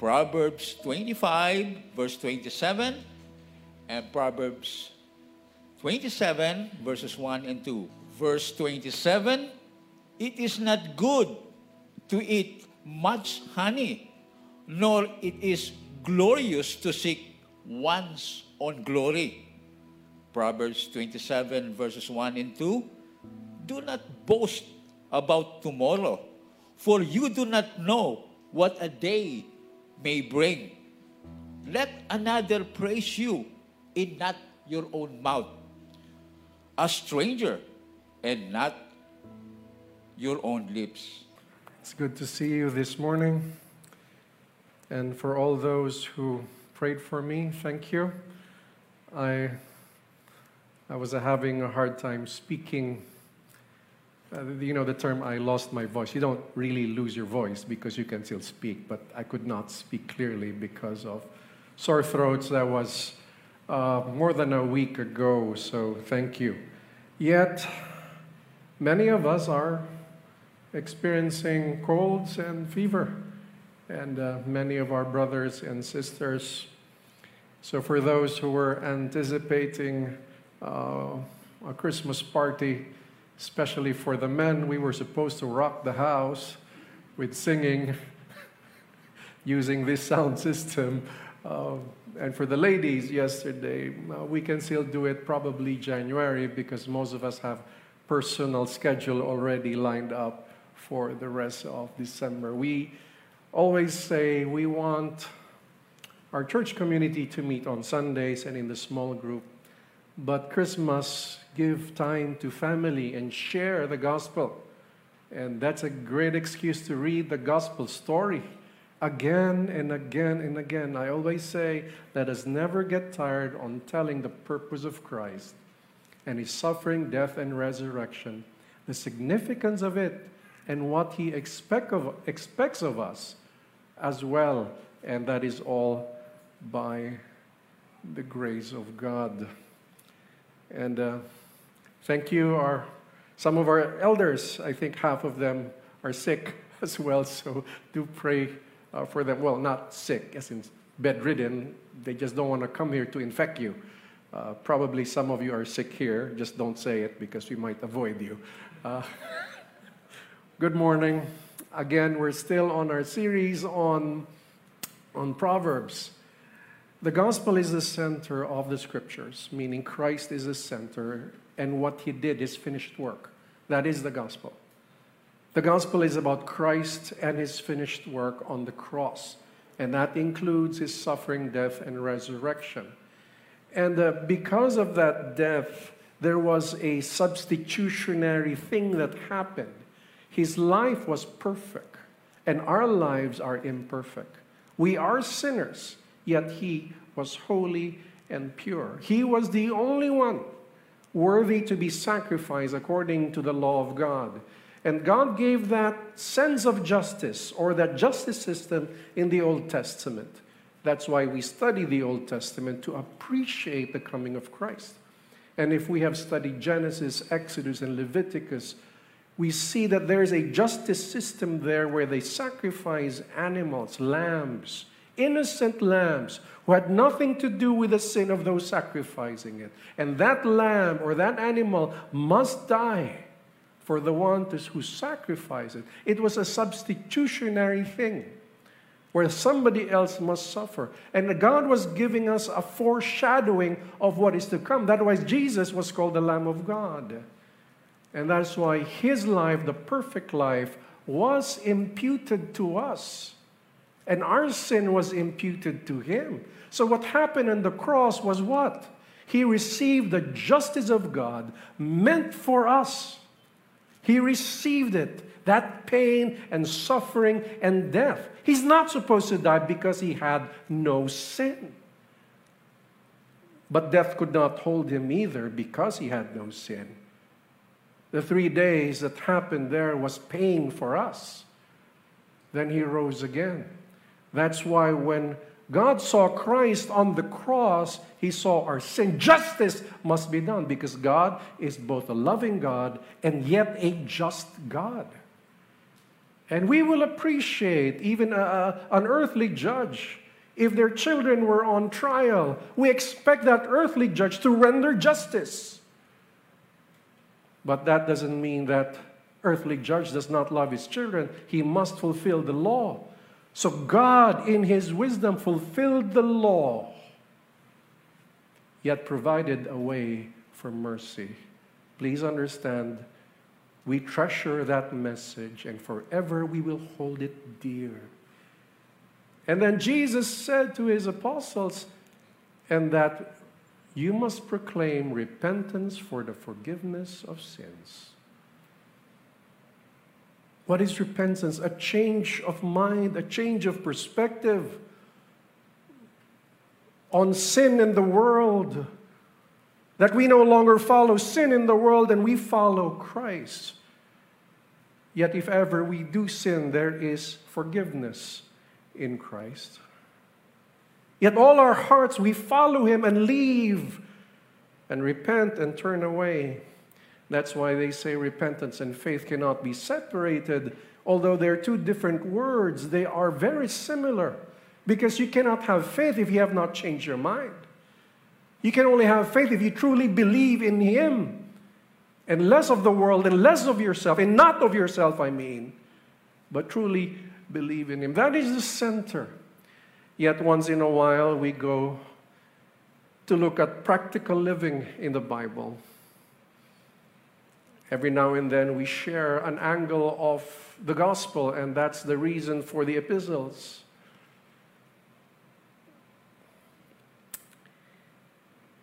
Proverbs 25, verse 27, and Proverbs 27, verses 1 and 2. Verse 27 It is not good to eat much honey, nor it is glorious to seek one's own glory. Proverbs 27, verses 1 and 2. Do not boast about tomorrow, for you do not know what a day may bring. Let another praise you in not your own mouth, a stranger and not your own lips. It's good to see you this morning. And for all those who prayed for me, thank you. I, I was having a hard time speaking. Uh, you know the term, I lost my voice. You don't really lose your voice because you can still speak, but I could not speak clearly because of sore throats. That was uh, more than a week ago, so thank you. Yet, many of us are experiencing colds and fever, and uh, many of our brothers and sisters. So, for those who were anticipating uh, a Christmas party, especially for the men, we were supposed to rock the house with singing using this sound system. Uh, and for the ladies yesterday, uh, we can still do it probably January because most of us have personal schedule already lined up for the rest of December. We always say we want our church community to meet on Sundays and in the small group, but Christmas give time to family and share the gospel. And that's a great excuse to read the gospel story again and again and again. I always say, let us never get tired on telling the purpose of Christ and his suffering, death, and resurrection, the significance of it, and what he expect of, expects of us as well. And that is all by the grace of God. And uh, thank you, our, some of our elders. I think half of them are sick as well, so do pray uh, for them. Well, not sick, as in bedridden. They just don't want to come here to infect you. Uh, probably some of you are sick here. Just don't say it because we might avoid you. Uh, good morning. Again, we're still on our series on, on Proverbs. The gospel is the center of the scriptures, meaning Christ is the center, and what he did is finished work. That is the gospel. The gospel is about Christ and his finished work on the cross, and that includes his suffering, death, and resurrection. And uh, because of that death, there was a substitutionary thing that happened. His life was perfect, and our lives are imperfect. We are sinners, yet he was holy and pure. He was the only one worthy to be sacrificed according to the law of God. And God gave that sense of justice or that justice system in the Old Testament. That's why we study the Old Testament to appreciate the coming of Christ. And if we have studied Genesis, Exodus, and Leviticus, we see that there's a justice system there where they sacrifice animals, lambs, innocent lambs who had nothing to do with the sin of those sacrificing it. And that lamb or that animal must die for the one who sacrificed it. It was a substitutionary thing where somebody else must suffer. And God was giving us a foreshadowing of what is to come. That's why Jesus was called the Lamb of God. And that's why his life, the perfect life, was imputed to us. And our sin was imputed to him. So what happened on the cross was what? He received the justice of God meant for us. He received it, that pain and suffering and death. He's not supposed to die because he had no sin. But death could not hold him either because he had no sin. The three days that happened there was pain for us. Then he rose again. That's why when God saw Christ on the cross, he saw our sin. Justice must be done because God is both a loving God and yet a just God. And we will appreciate even a, an earthly judge. If their children were on trial, we expect that earthly judge to render justice. But that doesn't mean that earthly judge does not love his children. He must fulfill the law. So God, in his wisdom, fulfilled the law, yet provided a way for mercy. Please understand we treasure that message, and forever we will hold it dear. And then Jesus said to his apostles, and that you must proclaim repentance for the forgiveness of sins. What is repentance? A change of mind, a change of perspective on sin in the world that we no longer follow sin in the world and we follow Christ. Yet, if ever we do sin, there is forgiveness in Christ. Yet, all our hearts, we follow Him and leave and repent and turn away. That's why they say repentance and faith cannot be separated. Although they're two different words, they are very similar because you cannot have faith if you have not changed your mind. You can only have faith if you truly believe in Him and less of the world and less of yourself, and not of yourself, I mean, but truly believe in Him. That is the center. Yet once in a while, we go to look at practical living in the Bible. Every now and then, we share an angle of the gospel, and that's the reason for the epistles.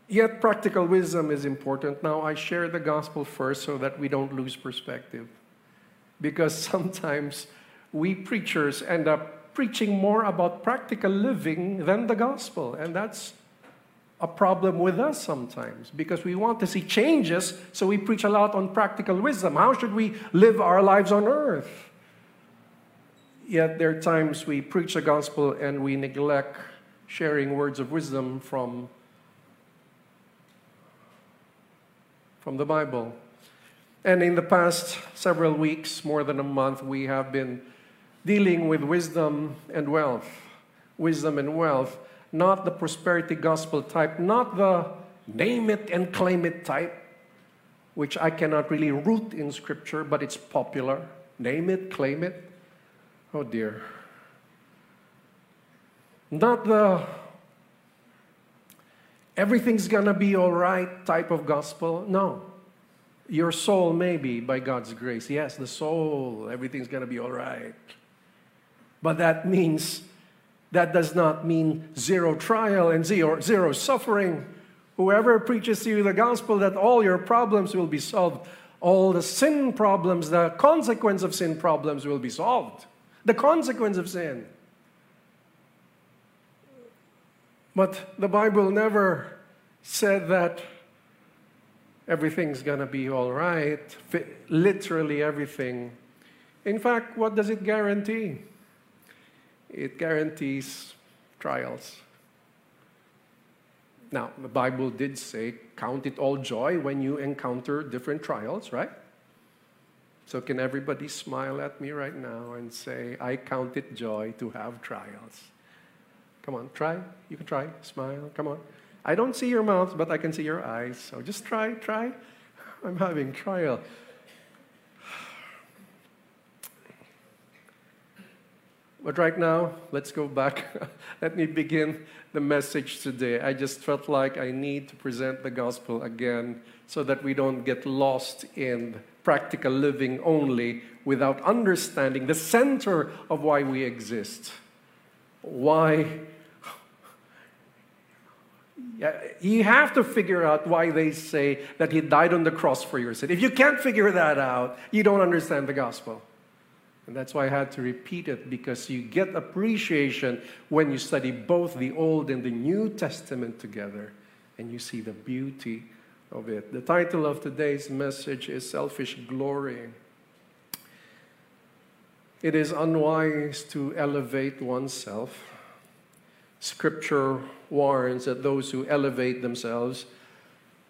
Yet, practical wisdom is important. Now, I share the gospel first so that we don't lose perspective. Because sometimes we preachers end up preaching more about practical living than the gospel. And that's a problem with us sometimes because we want to see changes, so we preach a lot on practical wisdom. How should we live our lives on earth? Yet, there are times we preach the gospel and we neglect sharing words of wisdom from from the Bible. And in the past several weeks, more than a month, we have been dealing with wisdom and wealth. Wisdom and wealth, not the prosperity gospel type, not the name it and claim it type, which I cannot really root in scripture, but it's popular. Name it, claim it. Oh dear. Not the everything's gonna be all right type of gospel. No. Your soul maybe, by God's grace. Yes, the soul, everything's gonna be all right. But that means, that does not mean zero trial and zero, zero suffering. Whoever preaches to you the gospel that all your problems will be solved, all the sin problems, the consequence of sin problems will be solved. The consequence of sin. But the Bible never said that everything's going to be all right, literally everything. In fact, what does it guarantee? It guarantees trials. Now, the Bible did say, count it all joy when you encounter different trials, right? So, can everybody smile at me right now and say, I count it joy to have trials? Come on, try. You can try. Smile. Come on. I don't see your mouth, but I can see your eyes. So just try, try. I'm having trial. But right now, let's go back. Let me begin the message today. I just felt like I need to present the gospel again so that we don't get lost in practical living only without understanding the center of why we exist. Why you have to figure out why they say that he died on the cross for your sin. If you can't figure that out, you don't understand the gospel. And that's why I had to repeat it because you get appreciation when you study both the Old and the New Testament together and you see the beauty of it. The title of today's message is Selfish Glory. It is unwise to elevate oneself Scripture warns that those who elevate themselves,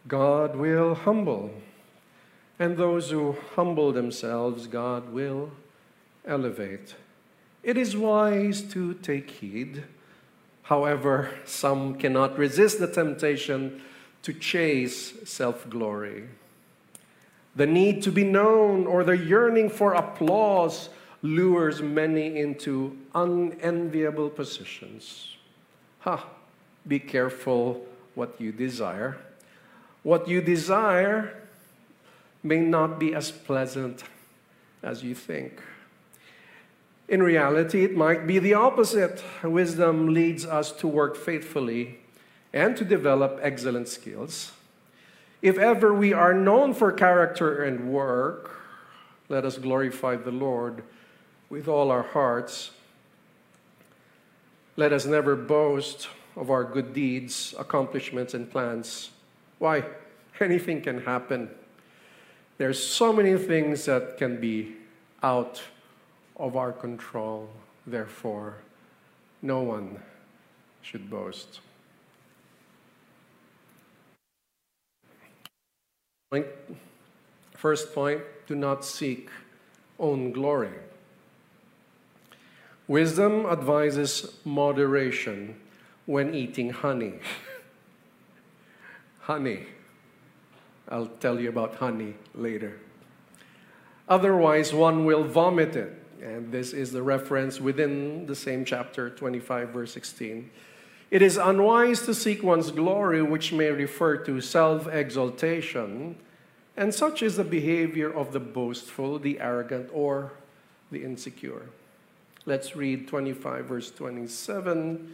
God will humble. And those who humble themselves, God will elevate. It is wise to take heed. However, some cannot resist the temptation to chase self glory. The need to be known or the yearning for applause lures many into unenviable positions. Ha! Be careful what you desire. What you desire may not be as pleasant as you think. In reality, it might be the opposite. Wisdom leads us to work faithfully and to develop excellent skills. If ever we are known for character and work, let us glorify the Lord with all our hearts. Let us never boast of our good deeds, accomplishments, and plans. Why? Anything can happen. There's so many things that can be out of our control. Therefore, no one should boast. First point do not seek own glory. Wisdom advises moderation when eating honey. honey. I'll tell you about honey later. Otherwise, one will vomit it. And this is the reference within the same chapter, 25, verse 16. It is unwise to seek one's glory, which may refer to self exaltation, and such is the behavior of the boastful, the arrogant, or the insecure. Let's read 25, verse 27.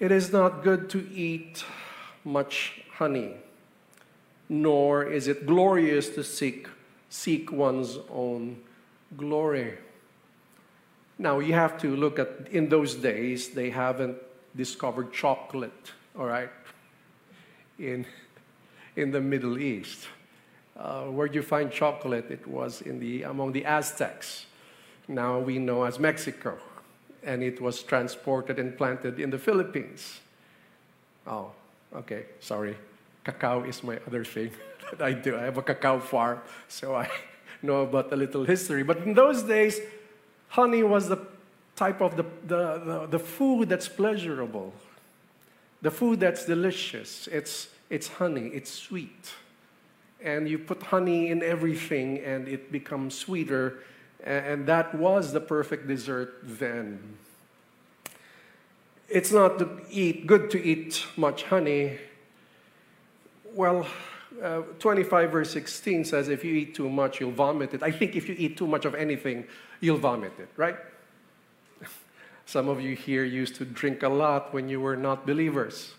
It is not good to eat much honey, nor is it glorious to seek, seek one's own glory. Now, you have to look at, in those days, they haven't discovered chocolate, all right, in, in the Middle East. Uh, where do you find chocolate? It was in the, among the Aztecs. Now we know as Mexico. And it was transported and planted in the Philippines. Oh, okay, sorry. Cacao is my other thing that I do. I have a cacao farm, so I know about a little history. But in those days, honey was the type of the, the, the, the, food that's pleasurable, the food that's delicious. It's, it's honey, it's sweet. And you put honey in everything and it becomes sweeter. And that was the perfect dessert then. It's not to eat, good to eat much honey. Well, uh, 25 verse 16 says, if you eat too much, you'll vomit it. I think if you eat too much of anything, you'll vomit it, right? Some of you here used to drink a lot when you were not believers.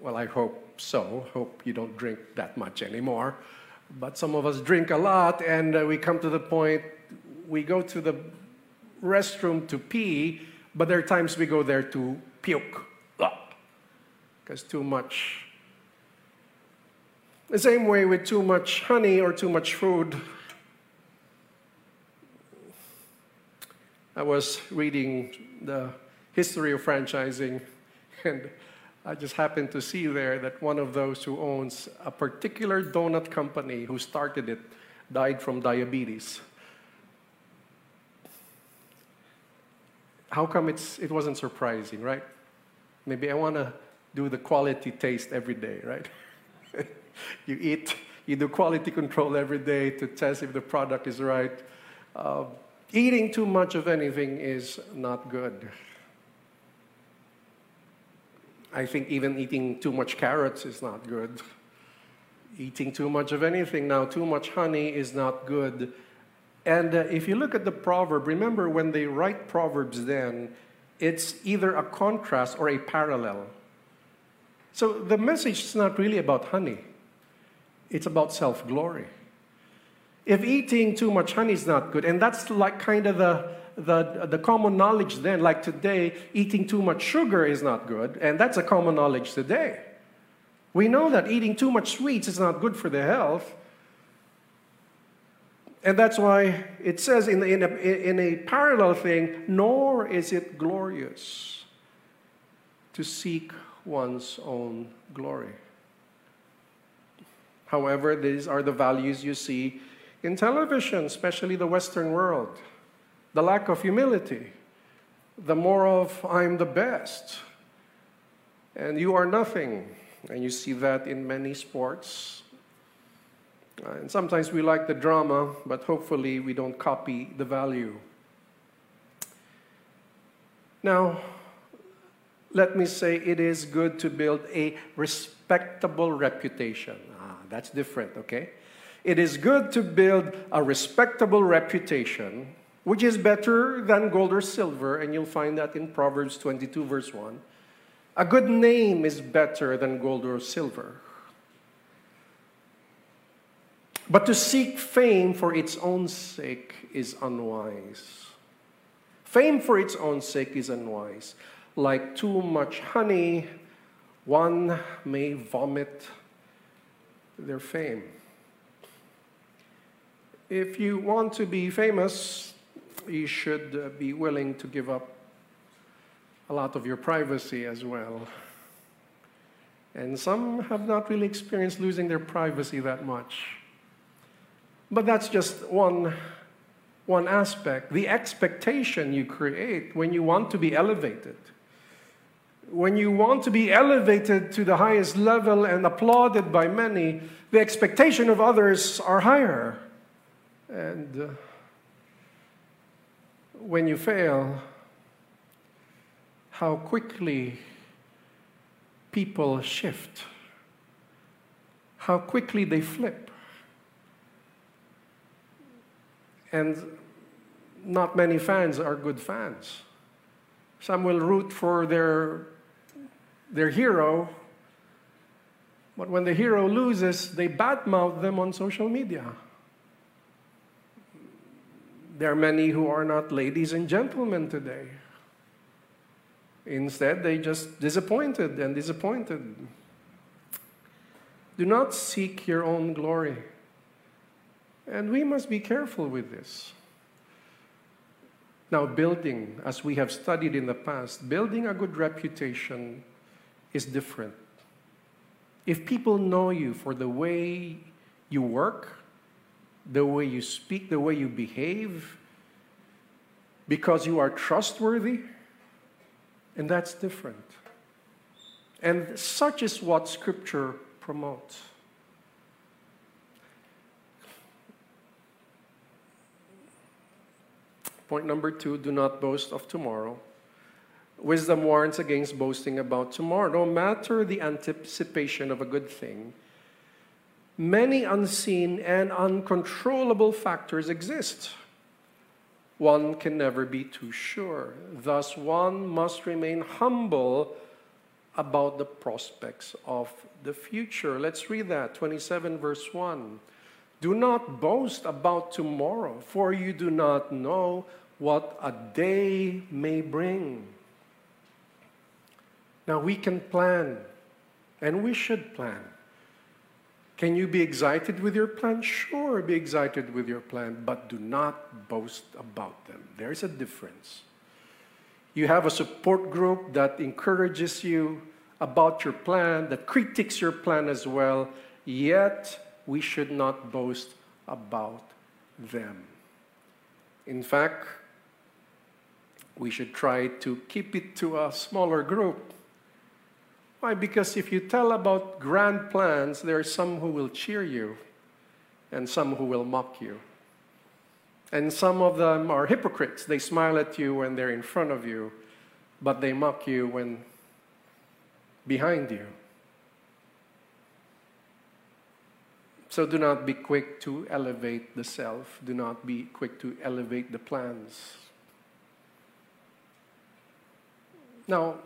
Well, I hope so. Hope you don't drink that much anymore. But some of us drink a lot, and uh, we come to the point we go to the restroom to pee, but there are times we go there to puke because too much the same way with too much honey or too much food. I was reading the history of franchising, and I just happened to see there that one of those who owns a particular donut company who started it died from diabetes. How come it's, it wasn't surprising, right? Maybe I want to do the quality taste every day, right? you eat, you do quality control every day to test if the product is right. Uh, eating too much of anything is not good. I think even eating too much carrots is not good. Eating too much of anything now, too much honey is not good. And uh, if you look at the proverb, remember when they write proverbs then, it's either a contrast or a parallel. So the message is not really about honey. It's about self glory. If eating too much honey is not good, and that's like kind of the, the, the common knowledge then, like today, eating too much sugar is not good, and that's a common knowledge today. We know that eating too much sweets is not good for the health. And that's why it says in, in, a, in a parallel thing, nor is it glorious to seek one's own glory. However, these are the values you see in television, especially the Western world, the lack of humility, the more of I'm the best and you are nothing. And you see that in many sports. Uh, and sometimes we like the drama, but hopefully we don't copy the value. Now, let me say it is good to build a respectable reputation. Ah, that's different, okay? It is good to build a respectable reputation, which is better than gold or silver, and you'll find that in Proverbs 22, verse 1. A good name is better than gold or silver. But to seek fame for its own sake is unwise. Fame for its own sake is unwise. Like too much honey, one may vomit their fame. If you want to be famous, you should uh, be willing to give up a lot of your privacy as well. And some have not really experienced losing their privacy that much. But that's just one, one aspect. The expectation you create when you want to be elevated. When you want to be elevated to the highest level and applauded by many, the expectation of others are higher. And uh, when you fail, how quickly people shift, how quickly they flip. And not many fans are good fans. Some will root for their, their hero, but when the hero loses, they badmouth them on social media. There are many who are not ladies and gentlemen today. Instead, they just disappointed and disappointed. Do not seek your own glory. And we must be careful with this. Now, building, as we have studied in the past, building a good reputation is different. If people know you for the way you work, the way you speak, the way you behave, because you are trustworthy, and that's different. And such is what Scripture promotes. Point number two do not boast of tomorrow. Wisdom warns against boasting about tomorrow. No matter the anticipation of a good thing, many unseen and uncontrollable factors exist one can never be too sure. Thus, one must remain humble about the prospects of the future. Let's read that 27 verse 1. Do not boast about tomorrow, for you do not know what a day may bring. Now, we can plan, and we should plan. Can you be excited with your plan? Sure, be excited with your plan, but do not boast about them. There's a difference. You have a support group that encourages you about your plan, that critiques your plan as well, yet we should not boast about them. In fact, we should try to keep it to a smaller group why? Because if you tell about grand plans, there are some who will cheer you and some who will mock you. And some of them are hypocrites. They smile at you when they're in front of you, but they mock you when behind you. So do not be quick to elevate the self. Do not be quick to elevate the plans. Now,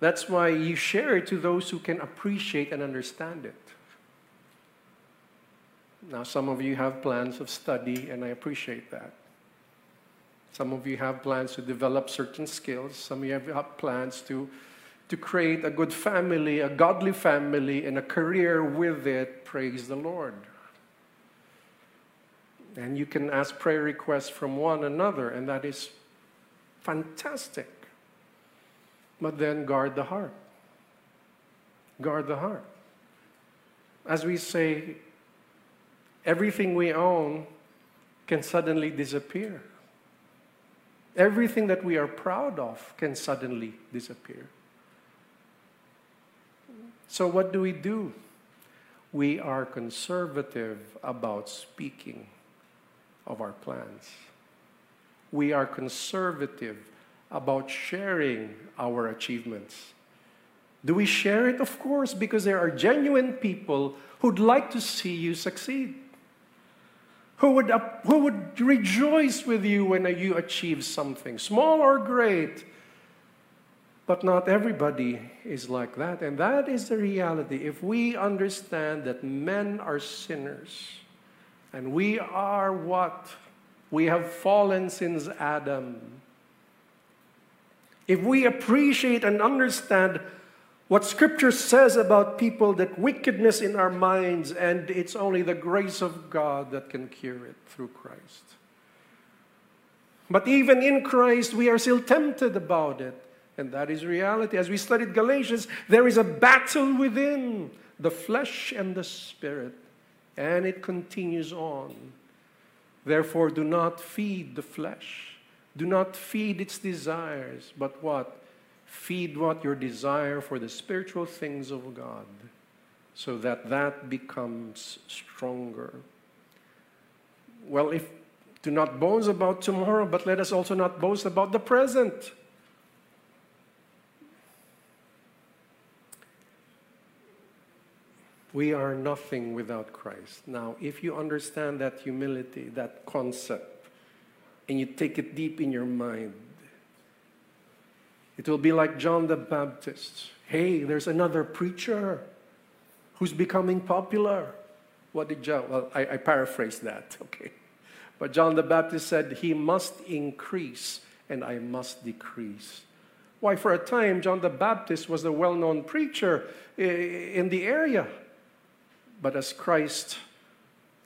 that's why you share it to those who can appreciate and understand it. Now, some of you have plans of study, and I appreciate that. Some of you have plans to develop certain skills. Some of you have plans to, to create a good family, a godly family, and a career with it. Praise the Lord. And you can ask prayer requests from one another, and that is fantastic. But then guard the heart. Guard the heart. As we say, everything we own can suddenly disappear. Everything that we are proud of can suddenly disappear. So, what do we do? We are conservative about speaking of our plans. We are conservative about sharing our achievements. Do we share it? Of course, because there are genuine people who'd like to see you succeed, who would, who would rejoice with you when you achieve something, small or great. But not everybody is like that. And that is the reality. If we understand that men are sinners and we are what? We have fallen since Adam. If we appreciate and understand what Scripture says about people that wickedness in our minds, and it's only the grace of God that can cure it through Christ. But even in Christ, we are still tempted about it. And that is reality. As we studied Galatians, there is a battle within the flesh and the spirit, and it continues on. Therefore, do not feed the flesh, do not feed its desires, but what? Feed what your desire for the spiritual things of God so that that becomes stronger. Well, if do not boast about tomorrow, but let us also not boast about the present. We are nothing without Christ. Now, if you understand that humility, that concept, and you take it deep in your mind, it will be like John the Baptist. Hey, there's another preacher who's becoming popular. What did John? Well, I, I paraphrase that, okay. But John the Baptist said, He must increase and I must decrease. Why, for a time, John the Baptist was a well known preacher in the area. But as Christ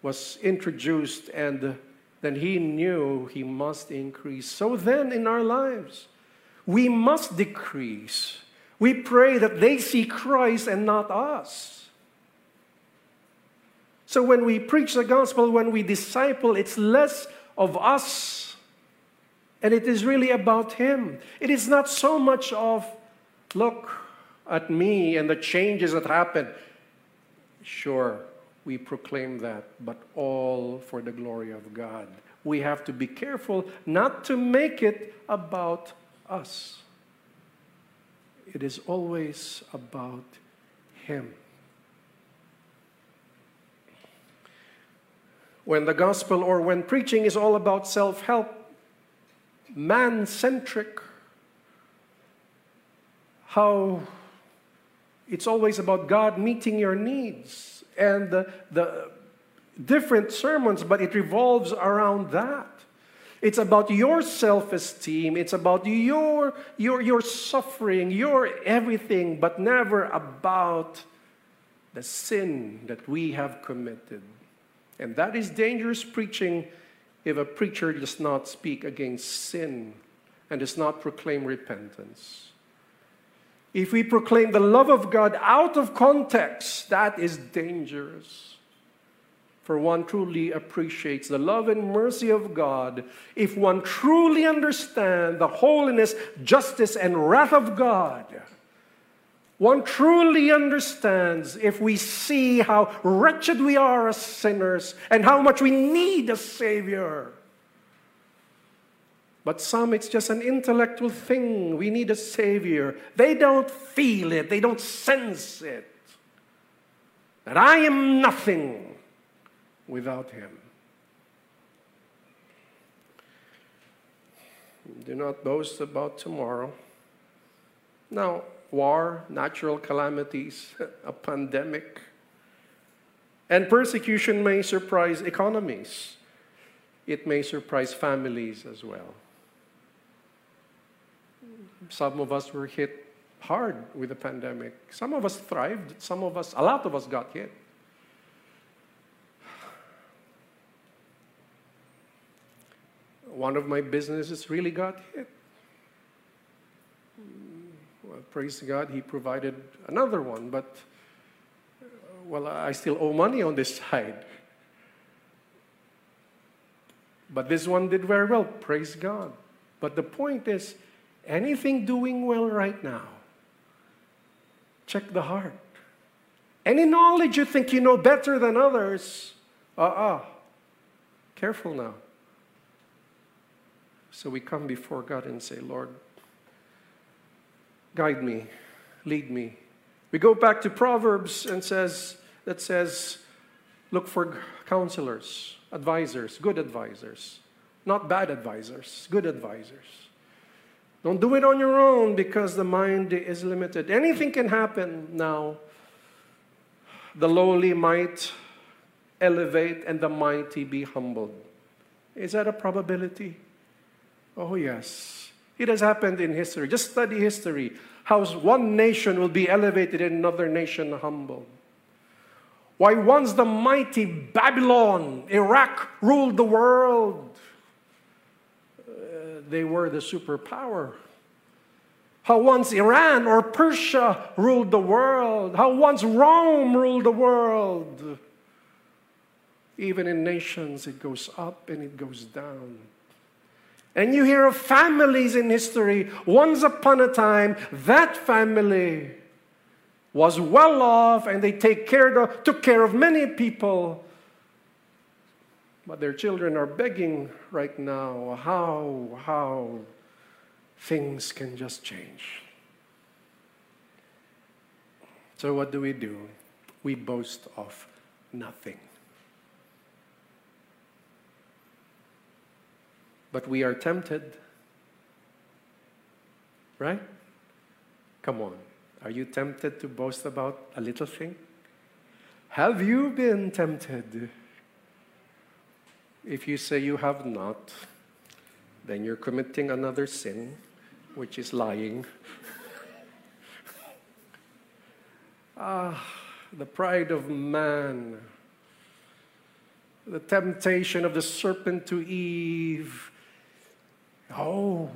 was introduced and then he knew he must increase. So then in our lives, we must decrease. We pray that they see Christ and not us. So when we preach the gospel, when we disciple, it's less of us and it is really about Him. It is not so much of, look at me and the changes that happen. Sure, we proclaim that, but all for the glory of God. We have to be careful not to make it about us. It is always about Him. When the gospel or when preaching is all about self help, man centric, how it's always about God meeting your needs and the, the different sermons, but it revolves around that. It's about your self esteem. It's about your, your, your suffering, your everything, but never about the sin that we have committed. And that is dangerous preaching if a preacher does not speak against sin and does not proclaim repentance. If we proclaim the love of God out of context, that is dangerous for one truly appreciates the love and mercy of God, if one truly understands the holiness, justice, and wrath of God, one truly understands if we see how wretched we are as sinners and how much we need a Savior. But some, it's just an intellectual thing. We need a Savior. They don't feel it, they don't sense it. That I am nothing without Him. Do not boast about tomorrow. Now, war, natural calamities, a pandemic, and persecution may surprise economies. It may surprise families as well. Some of us were hit hard with the pandemic. Some of us thrived, some of us, a lot of us got hit. one of my businesses really got hit. Well, praise God, He provided another one, but well, I still owe money on this side. But this one did very well. Praise God. But the point is anything doing well right now, check the heart. Any knowledge you think you know better than others, uh uh-uh. uh. Careful now. So we come before God and say, Lord, guide me, lead me. We go back to Proverbs and says that says, look for counselors, advisors, good advisors, not bad advisors, good advisors. Don't do it on your own because the mind is limited. Anything can happen now. The lowly might elevate and the mighty be humbled. Is that a probability? Oh, yes. It has happened in history. Just study history. How one nation will be elevated and another nation humbled. Why once the mighty Babylon, Iraq ruled the world. They were the superpower. How once Iran or Persia ruled the world. How once Rome ruled the world. Even in nations, it goes up and it goes down. And you hear of families in history. Once upon a time, that family was well off and they take care of, took care of many people. But their children are begging right now how, how things can just change. So, what do we do? We boast of nothing. But we are tempted. Right? Come on. Are you tempted to boast about a little thing? Have you been tempted? If you say you have not, then you're committing another sin, which is lying. ah, the pride of man, the temptation of the serpent to Eve Oh,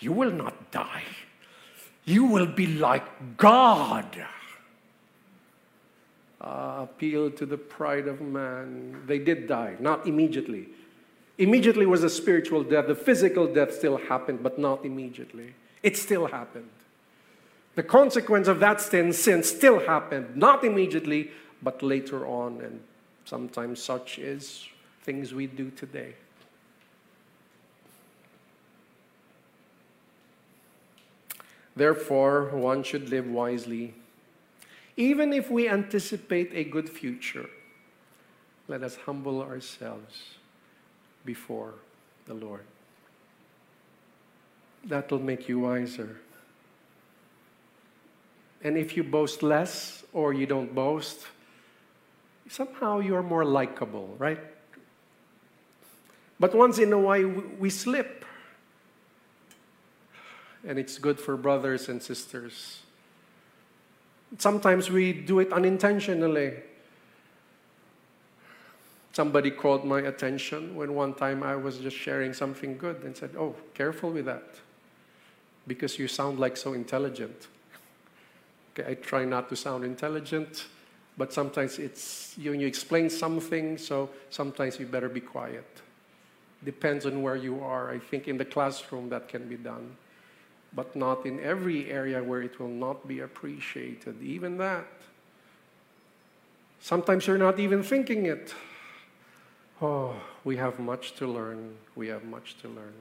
you will not die. You will be like God. Uh, appeal to the pride of man. They did die, not immediately. Immediately was a spiritual death. The physical death still happened, but not immediately. It still happened. The consequence of that sin, sin still happened, not immediately, but later on. And sometimes such is things we do today. Therefore, one should live wisely. Even if we anticipate a good future, let us humble ourselves before the Lord. That will make you wiser. And if you boast less or you don't boast, somehow you're more likable, right? But once in a while, we slip and it's good for brothers and sisters. Sometimes we do it unintentionally. Somebody called my attention when one time I was just sharing something good and said, Oh, careful with that because you sound like so intelligent. Okay, I try not to sound intelligent, but sometimes it's you, you explain something, so sometimes you better be quiet. Depends on where you are. I think in the classroom that can be done but not in every area where it will not be appreciated. Even that. Sometimes you're not even thinking it. Oh, we have much to learn. We have much to learn.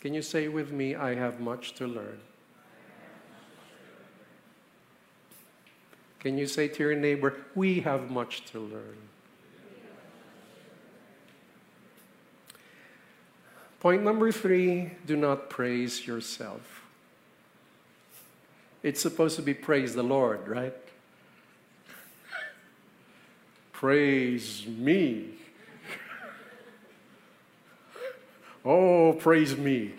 Can you say with me, I have much to learn? Can you say to your neighbor, we have much to learn? Point number three do not praise yourself. It's supposed to be praise the Lord, right? praise me. oh, praise me.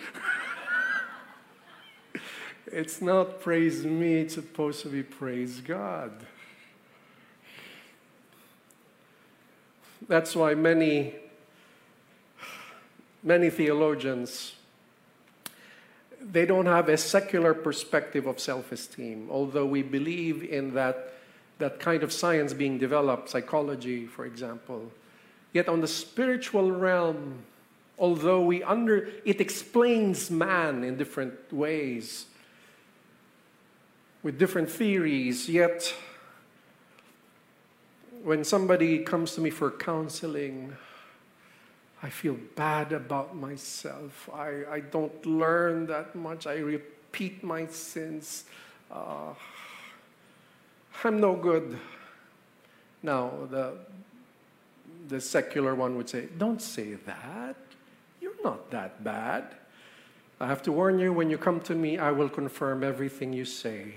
it's not praise me, it's supposed to be praise God. That's why many many theologians, they don't have a secular perspective of self esteem, although we believe in that, that kind of science being developed, psychology, for example. Yet, on the spiritual realm, although we under it explains man in different ways with different theories yet when somebody comes to me for counseling i feel bad about myself i, I don't learn that much i repeat my sins uh, i'm no good now the the secular one would say don't say that you're not that bad. I have to warn you when you come to me, I will confirm everything you say.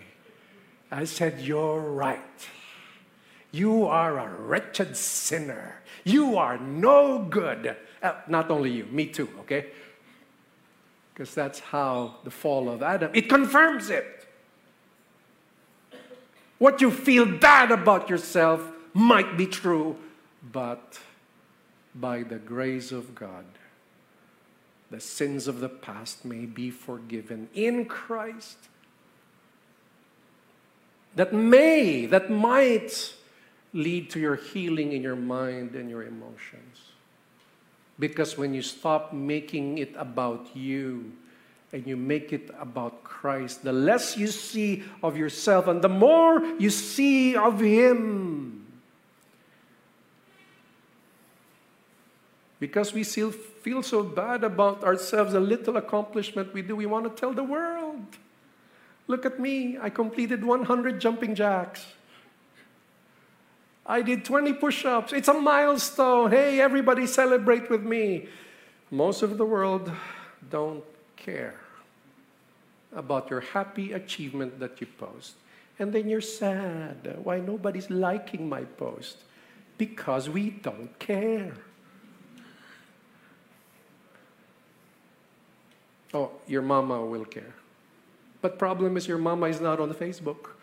I said, You're right. You are a wretched sinner. You are no good. Uh, not only you, me too, okay? Because that's how the fall of Adam, it confirms it. What you feel bad about yourself might be true, but by the grace of God, the sins of the past may be forgiven in Christ. That may, that might lead to your healing in your mind and your emotions. Because when you stop making it about you and you make it about Christ, the less you see of yourself and the more you see of Him. Because we still feel so bad about ourselves, a little accomplishment we do, we want to tell the world. Look at me, I completed 100 jumping jacks. I did 20 push ups. It's a milestone. Hey, everybody celebrate with me. Most of the world don't care about your happy achievement that you post. And then you're sad. Why nobody's liking my post? Because we don't care. Oh, your mama will care. But problem is your mama is not on Facebook.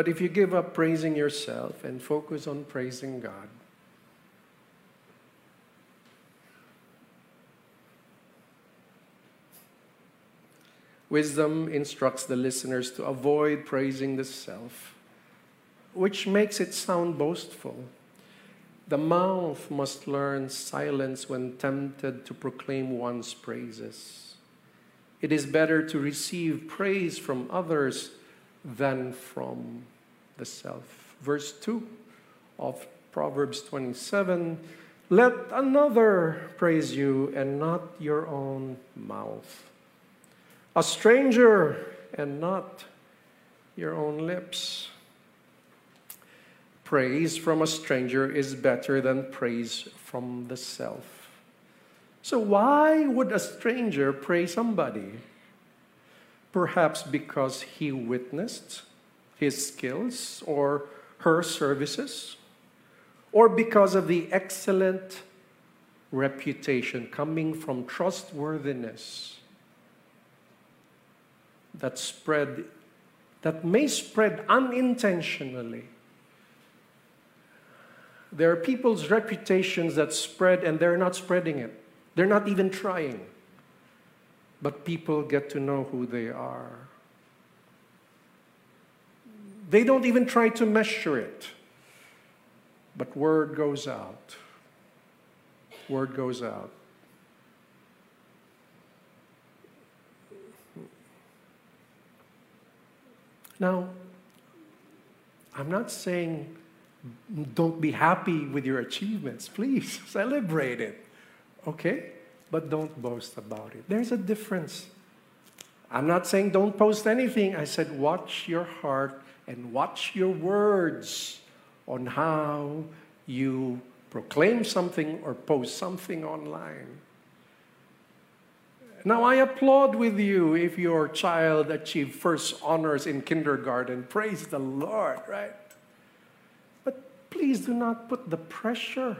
But if you give up praising yourself and focus on praising God, wisdom instructs the listeners to avoid praising the self which makes it sound boastful. The mouth must learn silence when tempted to proclaim one's praises. It is better to receive praise from others than from the self. Verse 2 of Proverbs 27 Let another praise you and not your own mouth, a stranger and not your own lips. Praise from a stranger is better than praise from the self. So, why would a stranger praise somebody? Perhaps because he witnessed his skills or her services, or because of the excellent reputation coming from trustworthiness that spread that may spread unintentionally there are people's reputations that spread and they're not spreading it. They're not even trying. But people get to know who they are. They don't even try to measure it. But word goes out. Word goes out. Now, I'm not saying don't be happy with your achievements. Please celebrate it. Okay? But don't boast about it. There's a difference. I'm not saying don't post anything. I said watch your heart and watch your words on how you proclaim something or post something online. Now, I applaud with you if your child achieved first honors in kindergarten. Praise the Lord, right? But please do not put the pressure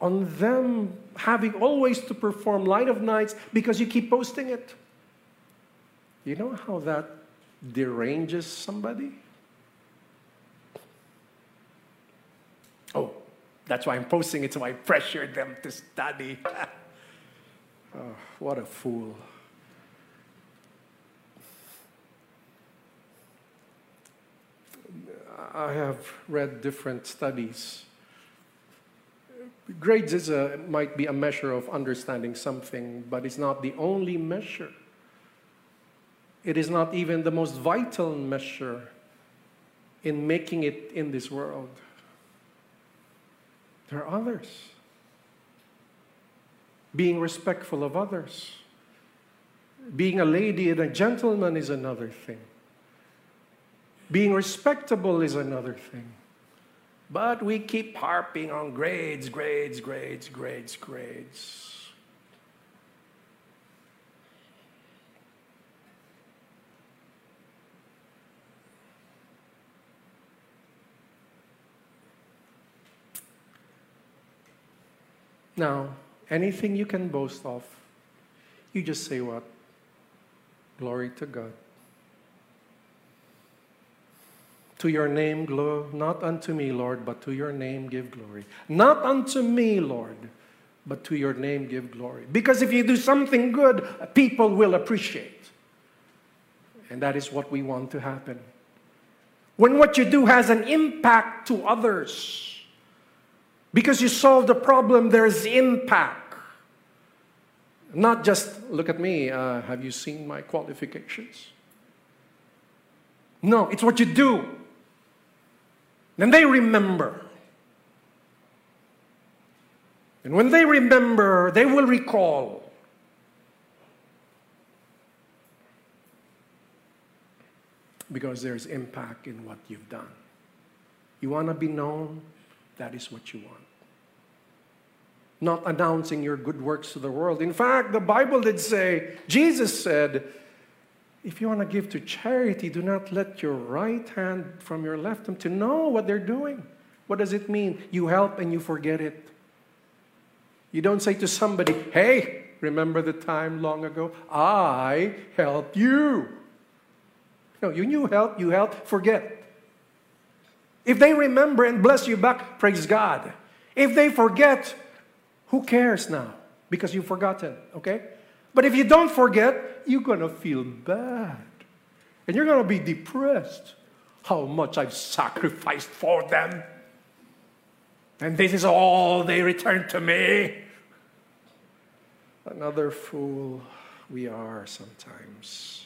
on them having always to perform light of nights because you keep posting it. You know how that deranges somebody? Oh, that's why I'm posting it so I pressure them to study. oh, what a fool. I have read different studies. Grades is a, might be a measure of understanding something, but it's not the only measure. It is not even the most vital measure in making it in this world. There are others. Being respectful of others. Being a lady and a gentleman is another thing. Being respectable is another thing. But we keep harping on grades, grades, grades, grades, grades. Now, anything you can boast of, you just say what? Glory to God. To your name, glory, not unto me, Lord, but to your name give glory. Not unto me, Lord, but to your name give glory. Because if you do something good, people will appreciate. And that is what we want to happen. When what you do has an impact to others, because you solved a problem, there's impact. Not just, look at me, uh, have you seen my qualifications? No, it's what you do. Then they remember. And when they remember, they will recall. Because there's impact in what you've done. You want to be known? That is what you want not announcing your good works to the world. In fact, the Bible did say, Jesus said, if you want to give to charity, do not let your right hand from your left hand to know what they're doing. What does it mean? You help and you forget it. You don't say to somebody, hey, remember the time long ago? I helped you. No, you knew help, you help, forget. If they remember and bless you back, praise God. If they forget, who cares now? Because you've forgotten, okay? But if you don't forget, you're to feel bad. And you're to be depressed. How much I've sacrificed for them. And this is all they return to me. Another fool we are sometimes.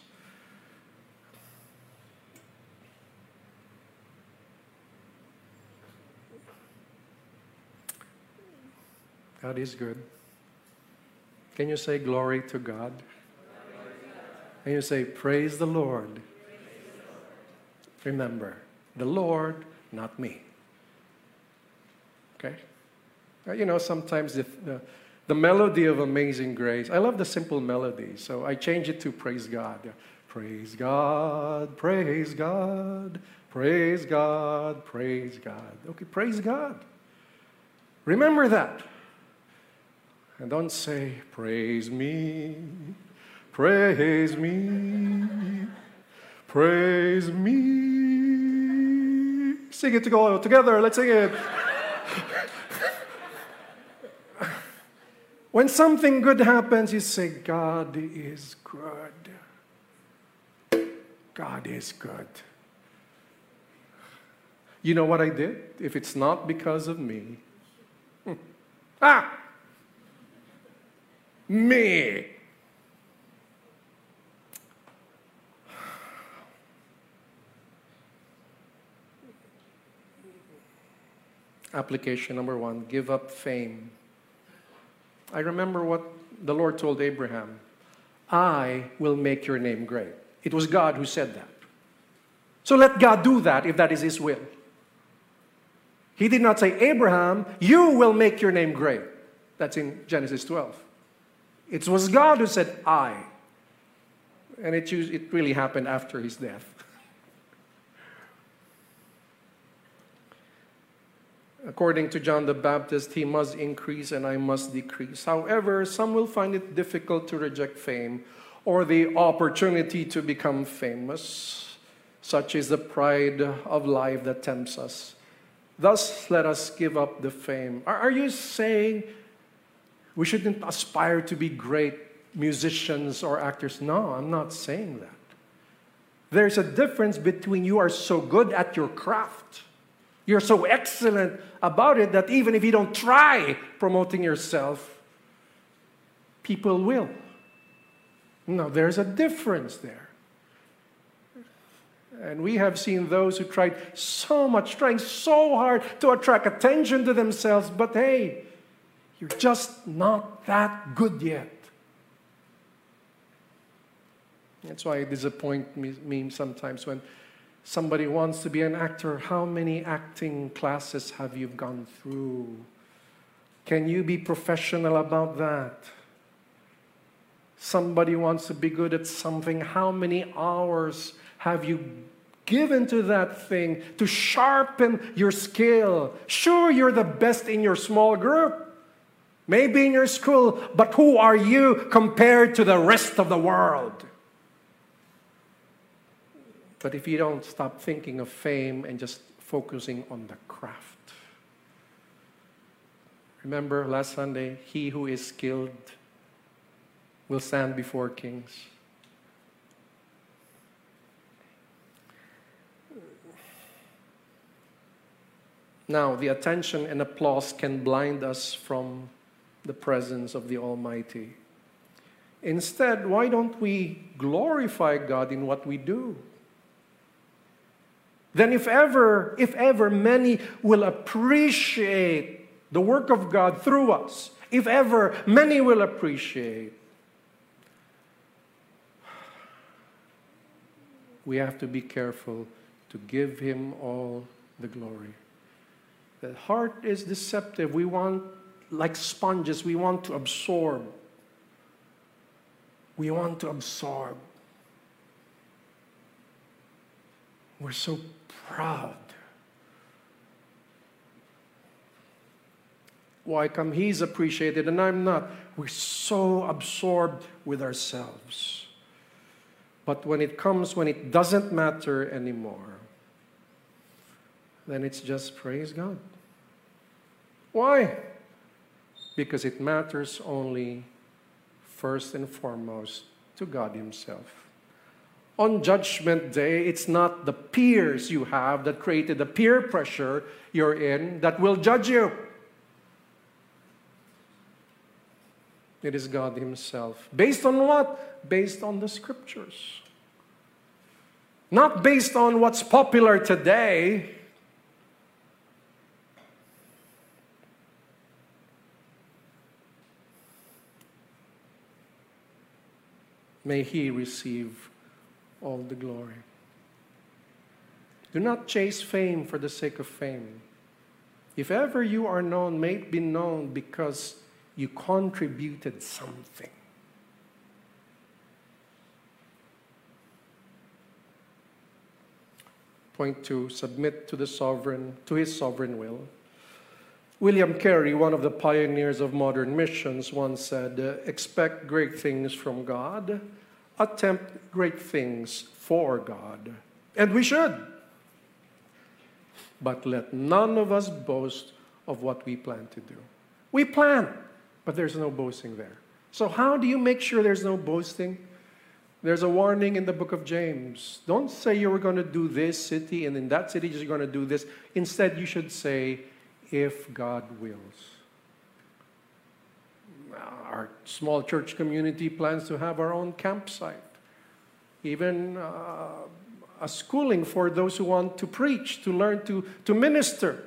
God is good. Can you say glory to God? Can you say praise the Lord? Remember, the Lord, not me. Okay? Uh, you know, sometimes the, the, the, melody of Amazing Grace, I love the simple melody, so I change it to praise God. Praise God, praise God, praise God, praise God. Okay, praise God. Remember that. And don't say, Praise me, praise me, praise me. Sing it together. Let's sing it. when something good happens, you say, God is good. God is good. You know what I did? If it's not because of me, ah! Me. Application number one give up fame. I remember what the Lord told Abraham I will make your name great. It was God who said that. So let God do that if that is His will. He did not say, Abraham, you will make your name great. That's in Genesis 12. It was God who said, I. And it, it really happened after his death. According to John the Baptist, he must increase and I must decrease. However, some will find it difficult to reject fame or the opportunity to become famous. Such is the pride of life that tempts us. Thus, let us give up the fame. Are, are you saying we shouldn't aspire to be great musicians or actors. No, I'm not saying that. There's a difference between you are so good at your craft, you're so excellent about it that even if you don't try promoting yourself, people will. No, there's a difference there. And we have seen those who tried so much, trying so hard to attract attention to themselves, but hey, you're just not that good yet. That's why it disappoints me sometimes when somebody wants to be an actor. How many acting classes have you gone through? Can you be professional about that? Somebody wants to be good at something. How many hours have you given to that thing to sharpen your skill? Sure, you're the best in your small group, maybe in your school, but who are you compared to the rest of the world? But if you don't stop thinking of fame and just focusing on the craft. Remember last Sunday, he who is skilled will stand before kings. Now, the attention and applause can blind us from the presence of the Almighty. Instead, why don't we glorify God in what we do? Then, if ever, if ever many will appreciate the work of God through us, if ever many will appreciate, we have to be careful to give Him all the glory. The heart is deceptive. We want, like sponges, we want to absorb. We want to absorb. We're so proud. Why come he's appreciated and I'm not? We're so absorbed with ourselves. But when it comes, when it doesn't matter anymore, then it's just praise God. Why? Because it matters only first and foremost to God Himself on Judgment Day, it's not the peers you have that created the peer pressure you're in that will judge you. It is God Himself. Based on what? Based on the scriptures. Not based on what's popular today. May He receive all the glory. Do not chase fame for the sake of fame. If ever you are known, may it be known because you contributed something. Point two, submit to the sovereign, to his sovereign will. William Carey, one of the pioneers of modern missions, once said, Expect great things from God attempt great things for God. And we should. But let none of us boast of what we plan to do. We plan, but there's no boasting there. So, how do you make sure there's no boasting? There's a warning in the book of James. Don't say you were going to do this city and in that city you're going to do this. Instead, you should say, if God wills our small church community plans to have our own campsite, even uh, a schooling for those who want to preach, to learn to, to minister.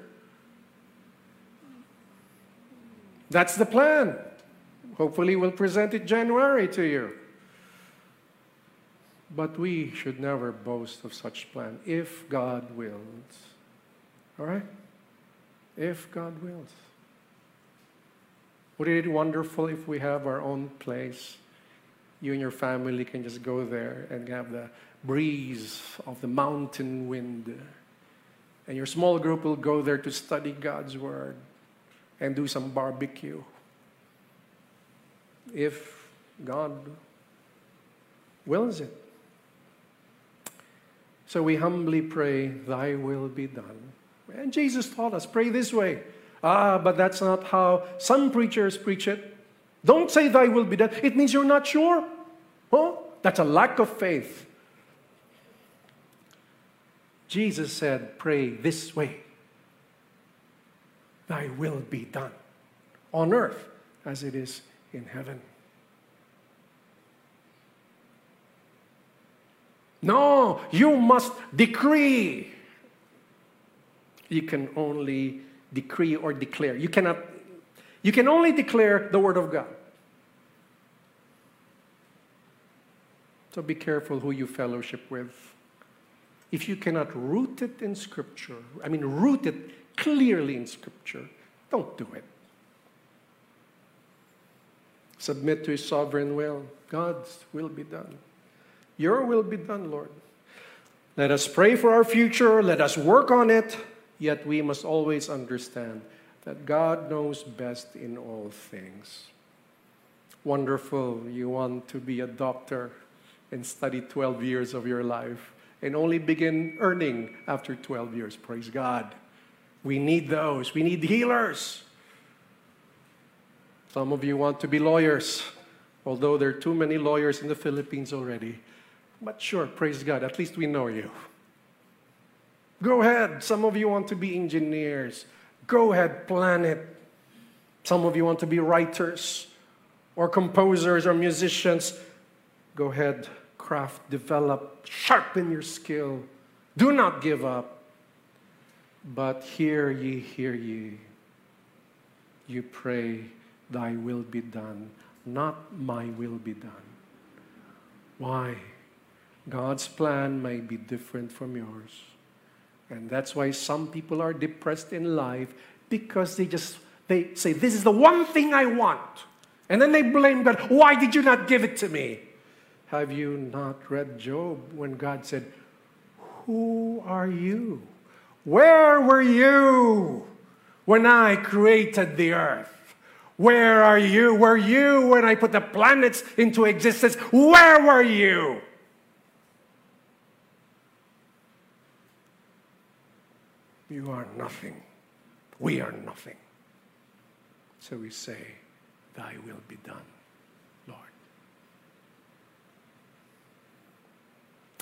That's the plan. Hopefully, we'll present it January to you. But we should never boast of such plan if God wills. All right? If God wills. Would it be wonderful if we have our own place? You and your family can just go there and have the breeze of the mountain wind. And your small group will go there to study God's Word and do some barbecue. If God wills it. So we humbly pray, Thy will be done. And Jesus taught us, pray this way Ah, but that's not how some preachers preach it. Don't say thy will be done. It means you're not sure. Huh? That's a lack of faith. Jesus said, Pray this way Thy will be done on earth as it is in heaven. No, you must decree. You can only decree or declare. You cannot, you can only declare the word of God. So be careful who you fellowship with. If you cannot root it in Scripture, I mean, root it clearly in Scripture, don't do it. Submit to His sovereign will. God's will be done. Your will be done, Lord. Let us pray for our future. Let us work on it. Yet we must always understand that God knows best in all things. Wonderful. You want to be a doctor and study 12 years of your life and only begin earning after 12 years. Praise God. We need those. We need healers. Some of you want to be lawyers, although there are too many lawyers in the Philippines already. But sure, praise God, at least we know you. Go ahead. Some of you want to be engineers. Go ahead, plan it. Some of you want to be writers or composers or musicians. Go ahead, craft, develop, sharpen your skill. Do not give up. But hear ye, hear ye. You pray, Thy will be done, not my will be done. Why? God's plan may be different from yours. And that's why some people are depressed in life because they just they say this is the one thing I want. And then they blame God, why did you not give it to me? Have you not read Job when God said, "Who are you? Where were you when I created the earth?" Where are you? Were you when I put the planets into existence? Where were you? You are nothing. We are nothing. So we say, Thy will be done, Lord.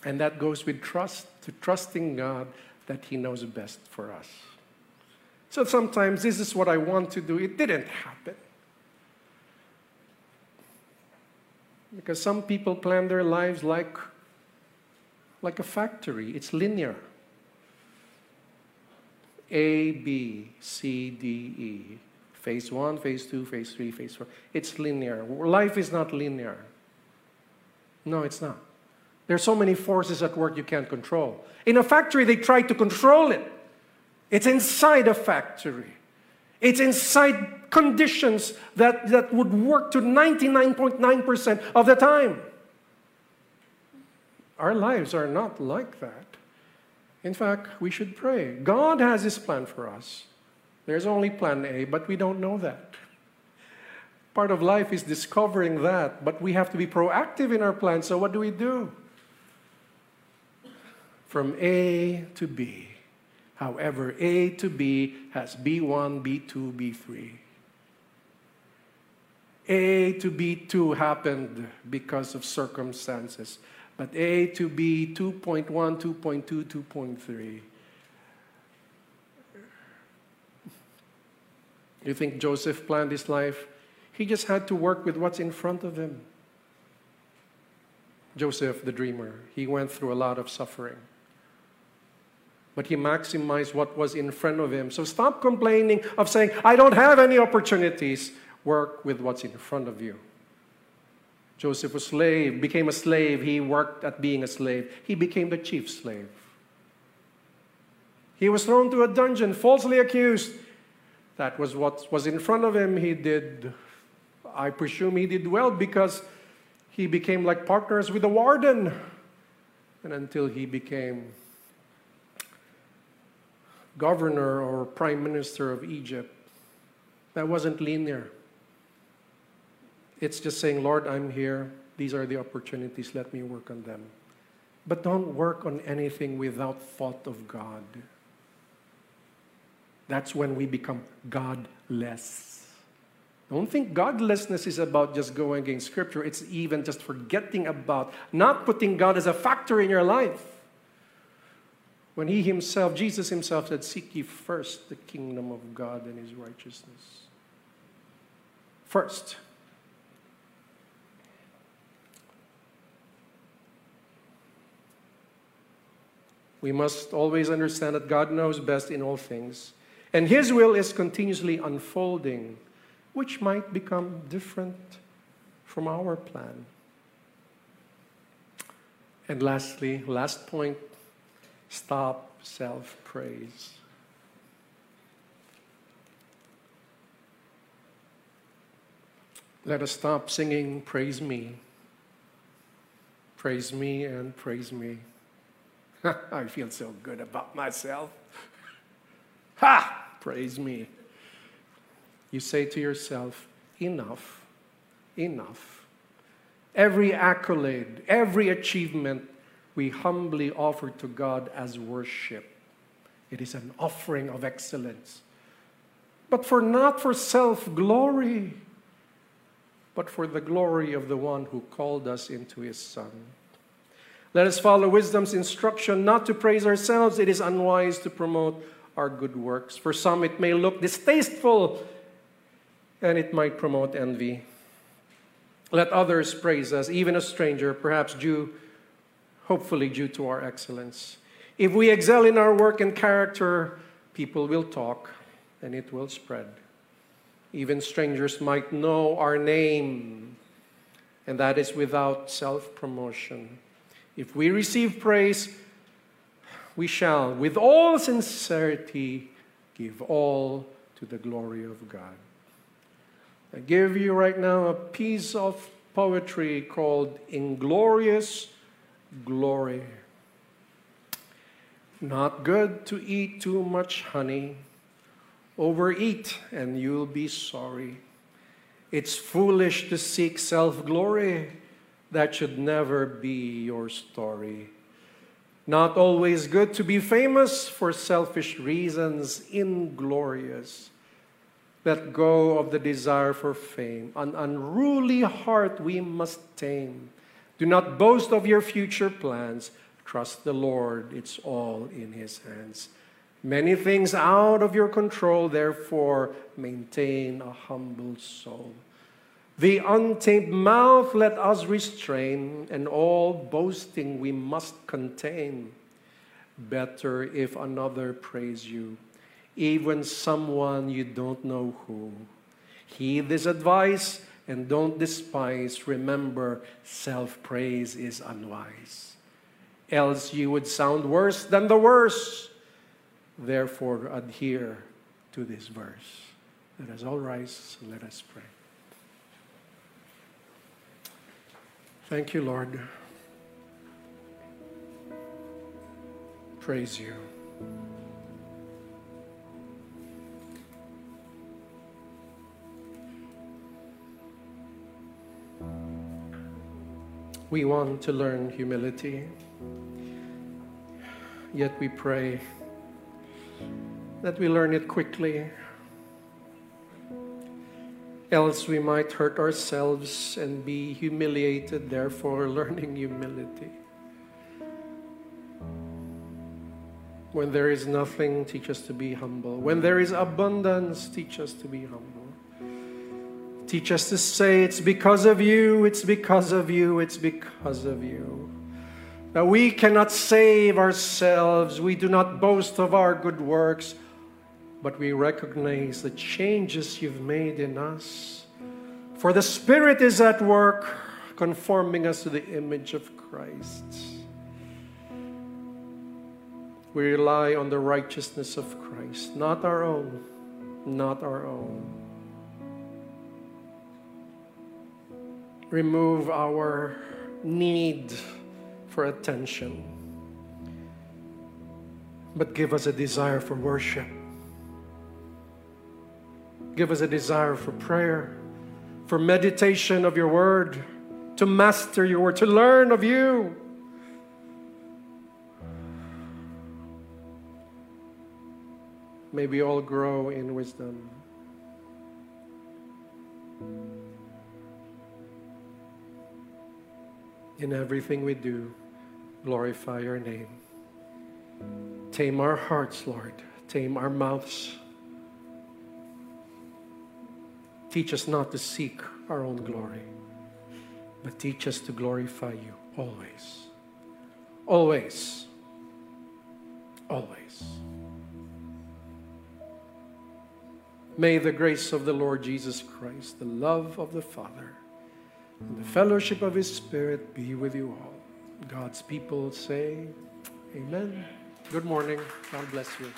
And that goes with trust, to trusting God that He knows best for us. So sometimes this is what I want to do. It didn't happen. Because some people plan their lives like, like a factory, it's linear. A, B, C, D, E. Phase one, phase two, phase three, phase four. It's linear. Life is not linear. No, it's not. There are so many forces at work you can't control. In a factory, they try to control it. It's inside a factory. It's inside conditions that, that would work to 99.9% of the time. Our lives are not like that. In fact, we should pray. God has His plan for us. There's only plan A, but we don't know that. Part of life is discovering that, but we have to be proactive in our plan. So, what do we do? From A to B. However, A to B has B1, B2, B3. A to B2 happened because of circumstances. But A to B, 2.1, 2.2, 2.3. You think Joseph planned his life? He just had to work with what's in front of him. Joseph, the dreamer, he went through a lot of suffering. But he maximized what was in front of him. So stop complaining of saying, I don't have any opportunities. Work with what's in front of you. Joseph was slave, became a slave. He worked at being a slave. He became the chief slave. He was thrown to a dungeon, falsely accused. That was what was in front of him. He did, I presume he did well because he became like partners with the warden. And until he became governor or prime minister of Egypt, that wasn't linear. It's just saying, Lord, I'm here. These are the opportunities. Let me work on them. But don't work on anything without thought of God. That's when we become godless. Don't think godlessness is about just going against Scripture. It's even just forgetting about, not putting God as a factor in your life. When he himself, Jesus himself said, Seek ye first the kingdom of God and his righteousness. First. We must always understand that God knows best in all things, and His will is continuously unfolding, which might become different from our plan. And lastly, last point stop self praise. Let us stop singing, Praise Me. Praise me and praise me. I feel so good about myself. Ha! Praise me. You say to yourself, enough, enough. Every accolade, every achievement we humbly offer to God as worship. It is an offering of excellence. But for not for self glory, but for the glory of the one who called us into his Son. Let us follow wisdom's instruction not to praise ourselves. It is unwise to promote our good works. For some, it may look distasteful and it might promote envy. Let others praise us, even a stranger, perhaps due, hopefully due to our excellence. If we excel in our work and character, people will talk and it will spread. Even strangers might know our name, and that is without self promotion. If we receive praise, we shall, with all sincerity, give all to the glory of God. I give you right now a piece of poetry called Inglorious Glory. Not good to eat too much honey. Overeat and you'll be sorry. It's foolish to seek self glory. That should never be your story. Not always good to be famous for selfish reasons, inglorious. Let go of the desire for fame. An unruly heart we must tame. Do not boast of your future plans. Trust the Lord, it's all in His hands. Many things out of your control, therefore, maintain a humble soul. The untamed mouth let us restrain, and all boasting we must contain. Better if another praise you, even someone you don't know who. Heed this advice and don't despise. Remember, self praise is unwise. Else you would sound worse than the worst. Therefore, adhere to this verse. Let us all rise and let us pray. Thank you, Lord. Praise you. We want to learn humility, yet we pray that we learn it quickly else we might hurt ourselves and be humiliated, therefore, learning humility. When there is nothing, teach us to be humble. When there is abundance, teach us to be humble. Teach us to say, It's because of you, it's because of you, it's because of you. That we cannot save ourselves, we do not boast of our good works but we recognize the changes you've made in us. For the Spirit is at work, conforming us to the image of Christ. We rely on the righteousness of Christ, not our own, not our own. Remove our need for attention, but give us a desire for worship Give us a desire for prayer, for meditation of your word, to master your word, to learn of you. May we all grow in wisdom. In everything we do, glorify your name. Tame our hearts, Lord. Tame our mouths. Teach us not to seek our own glory, but teach us to glorify you always. Always. Always. May the grace of the Lord Jesus Christ, the love of the Father, and the fellowship of His Spirit be with you all. God's people say, Amen. Good morning. God bless you.